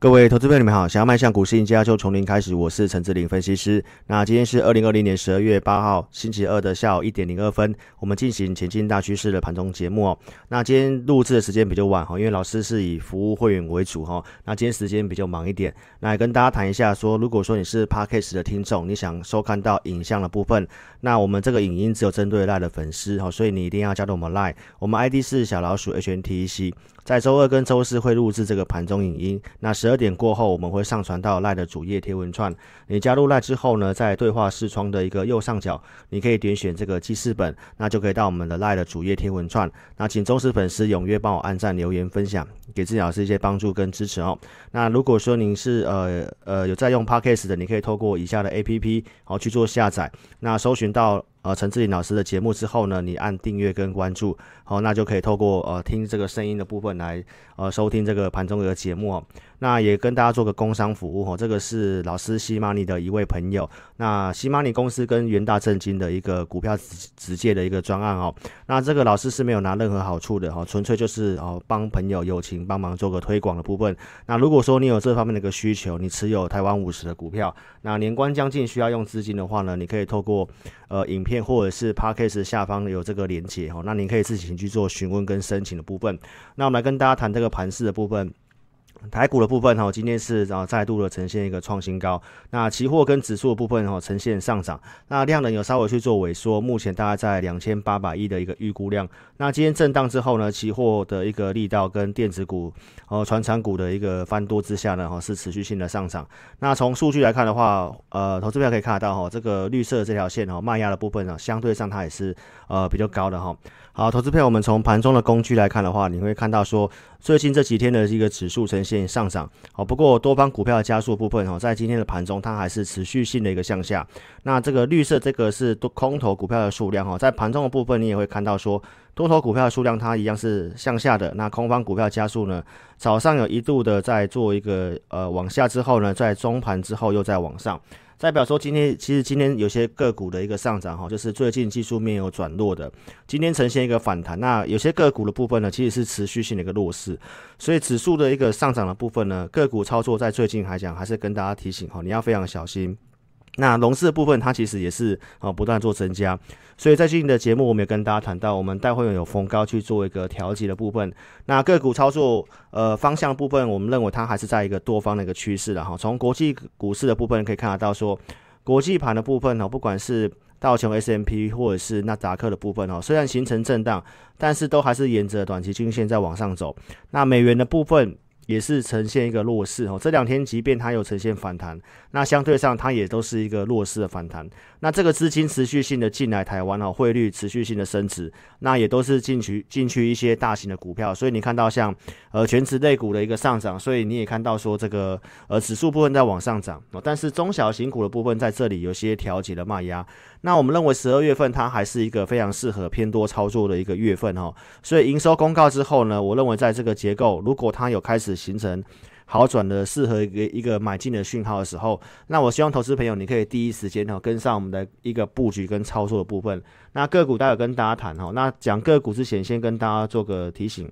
各位投资朋友，你们好！想要迈向股市赢家，就从零开始。我是陈志林分析师。那今天是二零二零年十二月八号星期二的下午一点零二分，我们进行前进大趋势的盘中节目哦。那今天录制的时间比较晚哈，因为老师是以服务会员为主哈。那今天时间比较忙一点，那跟大家谈一下说，如果说你是 Podcast 的听众，你想收看到影像的部分，那我们这个影音只有针对赖的粉丝哈，所以你一定要加入我们 Line，我们 ID 是小老鼠 HNTEC。在周二跟周四会录制这个盘中影音，那十二点过后我们会上传到赖的主页贴文串。你加入赖之后呢，在对话视窗的一个右上角，你可以点选这个记事本，那就可以到我们的赖的主页贴文串。那请忠实粉丝踊跃帮我按赞、留言、分享，给自己老师一些帮助跟支持哦。那如果说您是呃呃有在用 Podcast 的，你可以透过以下的 APP 好去做下载，那搜寻到。呃，陈志林老师的节目之后呢，你按订阅跟关注，哦，那就可以透过呃听这个声音的部分来呃收听这个盘中的节目哦。那也跟大家做个工商服务哦，这个是老师西马尼的一位朋友。那西马尼公司跟元大正金的一个股票直直接的一个专案哦。那这个老师是没有拿任何好处的哈，纯粹就是哦帮朋友友情帮忙做个推广的部分。那如果说你有这方面的一个需求，你持有台湾五十的股票，那年关将近需要用资金的话呢，你可以透过呃影片或者是 p a c k a g e 下方有这个连接哈，那您可以自行去做询问跟申请的部分。那我们来跟大家谈这个盘势的部分。台股的部分哈，今天是然后再度的呈现一个创新高。那期货跟指数的部分哈，呈现上涨。那量能有稍微去做萎缩，目前大概在两千八百亿的一个预估量。那今天震荡之后呢，期货的一个力道跟电子股、哦船产股的一个翻多之下呢，哈是持续性的上涨。那从数据来看的话，呃，投资票可以看得到哈，这个绿色这条线哈，卖压的部分呢，相对上它也是呃比较高的哈。好，投资票我们从盘中的工具来看的话，你会看到说，最近这几天的一个指数呈现现上涨。好，不过多方股票的加速部分哈，在今天的盘中它还是持续性的一个向下。那这个绿色这个是多空头股票的数量哈，在盘中的部分你也会看到说，多头股票的数量它一样是向下的。那空方股票加速呢，早上有一度的在做一个呃往下之后呢，在中盘之后又再往上。代表说，今天其实今天有些个股的一个上涨哈，就是最近技术面有转弱的，今天呈现一个反弹。那有些个股的部分呢，其实是持续性的一个弱势，所以指数的一个上涨的部分呢，个股操作在最近来讲，还是跟大家提醒哈，你要非常小心。那龙市的部分，它其实也是啊不断做增加，所以在最近的节目，我们也跟大家谈到，我们待会有逢高去做一个调节的部分。那个股操作呃方向部分，我们认为它还是在一个多方的一个趋势的哈。从国际股市的部分可以看得到，说国际盘的部分呢，不管是道琼 S M P 或者是纳达克的部分哦，虽然形成震荡，但是都还是沿着短期均线在往上走。那美元的部分。也是呈现一个弱势哦，这两天即便它有呈现反弹，那相对上它也都是一个弱势的反弹。那这个资金持续性的进来台湾哦，汇率持续性的升值，那也都是进去进去一些大型的股票，所以你看到像呃全职类股的一个上涨，所以你也看到说这个呃指数部分在往上涨哦，但是中小型股的部分在这里有些调节的卖压。那我们认为十二月份它还是一个非常适合偏多操作的一个月份哈，所以营收公告之后呢，我认为在这个结构如果它有开始形成好转的适合一个一个买进的讯号的时候，那我希望投资朋友你可以第一时间哈跟上我们的一个布局跟操作的部分。那个股待会跟大家谈哈，那讲个股之前先跟大家做个提醒。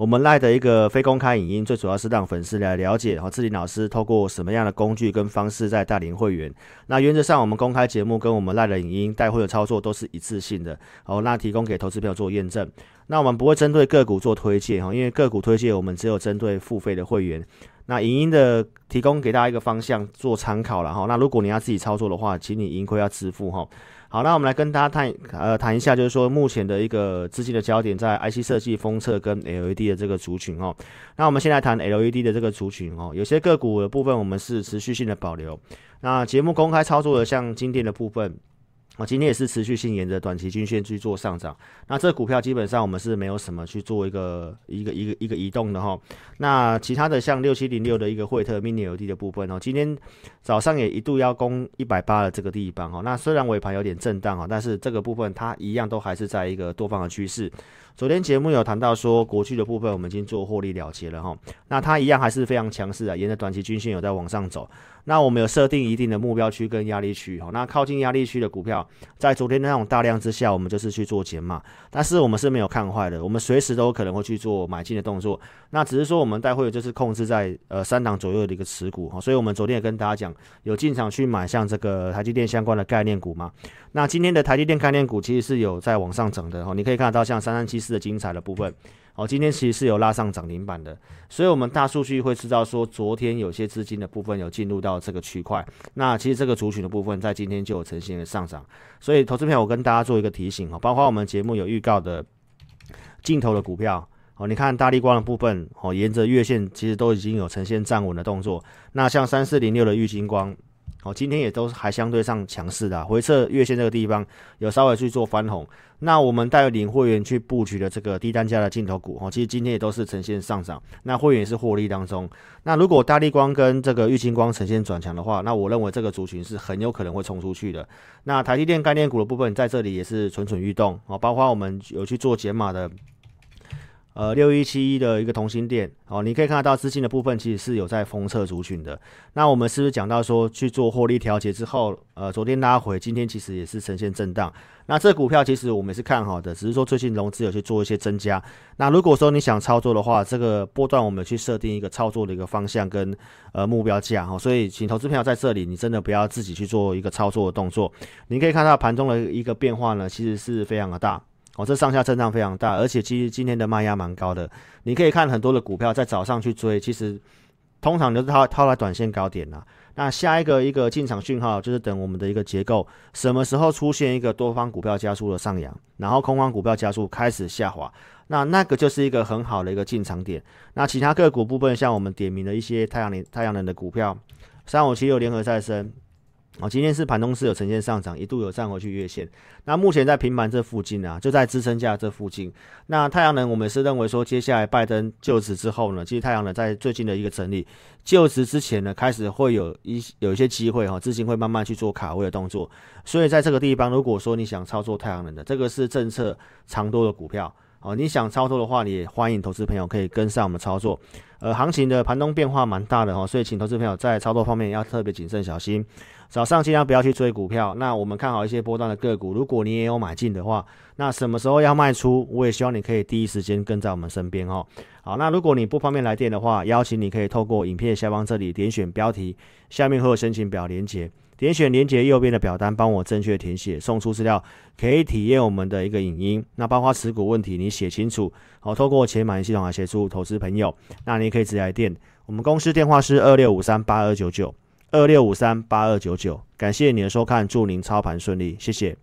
我们赖的一个非公开影音，最主要是让粉丝来了解，哈，志林老师透过什么样的工具跟方式在带领会员。那原则上，我们公开节目跟我们赖的影音带会的操作都是一致性的，好，那提供给投资票做验证。那我们不会针对个股做推荐，哈，因为个股推荐我们只有针对付费的会员。那影音的提供给大家一个方向做参考了，哈。那如果你要自己操作的话，请你盈亏要自负，哈。好，那我们来跟大家谈，呃，谈一下，就是说目前的一个资金的焦点在 IC 设计、封测跟 LED 的这个族群哦。那我们先来谈 LED 的这个族群哦，有些个股的部分我们是持续性的保留。那节目公开操作的，像今天的部分。我，今天也是持续性沿着短期均线去做上涨。那这股票基本上我们是没有什么去做一个一个一个一个移动的哈。那其他的像六七零六的一个惠特 mini LED 的部分哦，今天早上也一度要攻一百八的这个地方哈。那虽然尾盘有点震荡哈，但是这个部分它一样都还是在一个多方的趋势。昨天节目有谈到说，国巨的部分我们已经做获利了结了哈，那它一样还是非常强势啊，沿着短期均线有在往上走。那我们有设定一定的目标区跟压力区哈，那靠近压力区的股票，在昨天那种大量之下，我们就是去做减码，但是我们是没有看坏的，我们随时都可能会去做买进的动作。那只是说我们待会就是控制在呃三档左右的一个持股哈，所以我们昨天也跟大家讲，有进场去买像这个台积电相关的概念股嘛。那今天的台积电概念股其实是有在往上涨的哈，你可以看得到像三三七四的精彩的部分。哦，今天其实是有拉上涨停板的，所以我们大数据会知道说，昨天有些资金的部分有进入到这个区块，那其实这个族群的部分在今天就有呈现了上涨，所以投资票我跟大家做一个提醒哦，包括我们节目有预告的镜头的股票哦，你看大力光的部分哦，沿着月线其实都已经有呈现站稳的动作，那像三四零六的玉金光。好，今天也都还相对上强势的，回撤月线这个地方有稍微去做翻红。那我们带领会员去布局的这个低单价的镜头股，哦，其实今天也都是呈现上涨。那会员也是获利当中。那如果大力光跟这个玉金光呈现转强的话，那我认为这个族群是很有可能会冲出去的。那台积电概念股的部分在这里也是蠢蠢欲动哦，包括我们有去做解码的。呃，六一七一的一个同心店哦，你可以看得到资金的部分其实是有在封测族群的。那我们是不是讲到说去做获利调节之后，呃，昨天拉回，今天其实也是呈现震荡。那这股票其实我们是看好的，只是说最近融资有去做一些增加。那如果说你想操作的话，这个波段我们去设定一个操作的一个方向跟呃目标价哈，所以请投资朋友在这里，你真的不要自己去做一个操作的动作。你可以看到盘中的一个变化呢，其实是非常的大。哦，这上下震荡非常大，而且其实今天的卖压蛮高的。你可以看很多的股票在早上去追，其实通常都是套套在短线高点呐。那下一个一个进场讯号就是等我们的一个结构什么时候出现一个多方股票加速的上扬，然后空方股票加速开始下滑，那那个就是一个很好的一个进场点。那其他个股部分，像我们点名的一些太阳能太阳能的股票，三五七六联合再生。哦，今天是盘中是有呈现上涨，一度有站回去月线。那目前在平盘这附近啊，就在支撑价这附近。那太阳能，我们是认为说，接下来拜登就职之后呢，其实太阳能在最近的一个整理，就职之前呢，开始会有一有一些机会哈，资金会慢慢去做卡位的动作。所以在这个地方，如果说你想操作太阳能的，这个是政策长多的股票。哦，你想操作的话，你也欢迎投资朋友可以跟上我们操作。呃，行情的盘中变化蛮大的哈，所以请投资朋友在操作方面要特别谨慎小心。早上尽量不要去追股票。那我们看好一些波段的个股，如果你也有买进的话，那什么时候要卖出，我也希望你可以第一时间跟在我们身边哦。好，那如果你不方便来电的话，邀请你可以透过影片下方这里点选标题，下面会有申请表连接。点选连接右边的表单，帮我正确填写，送出资料，可以体验我们的一个影音。那包括持股问题，你写清楚，好，透过钱买系统来协助投资朋友。那你可以直接来电，我们公司电话是二六五三八二九九二六五三八二九九。感谢你的收看，祝您操盘顺利，谢谢。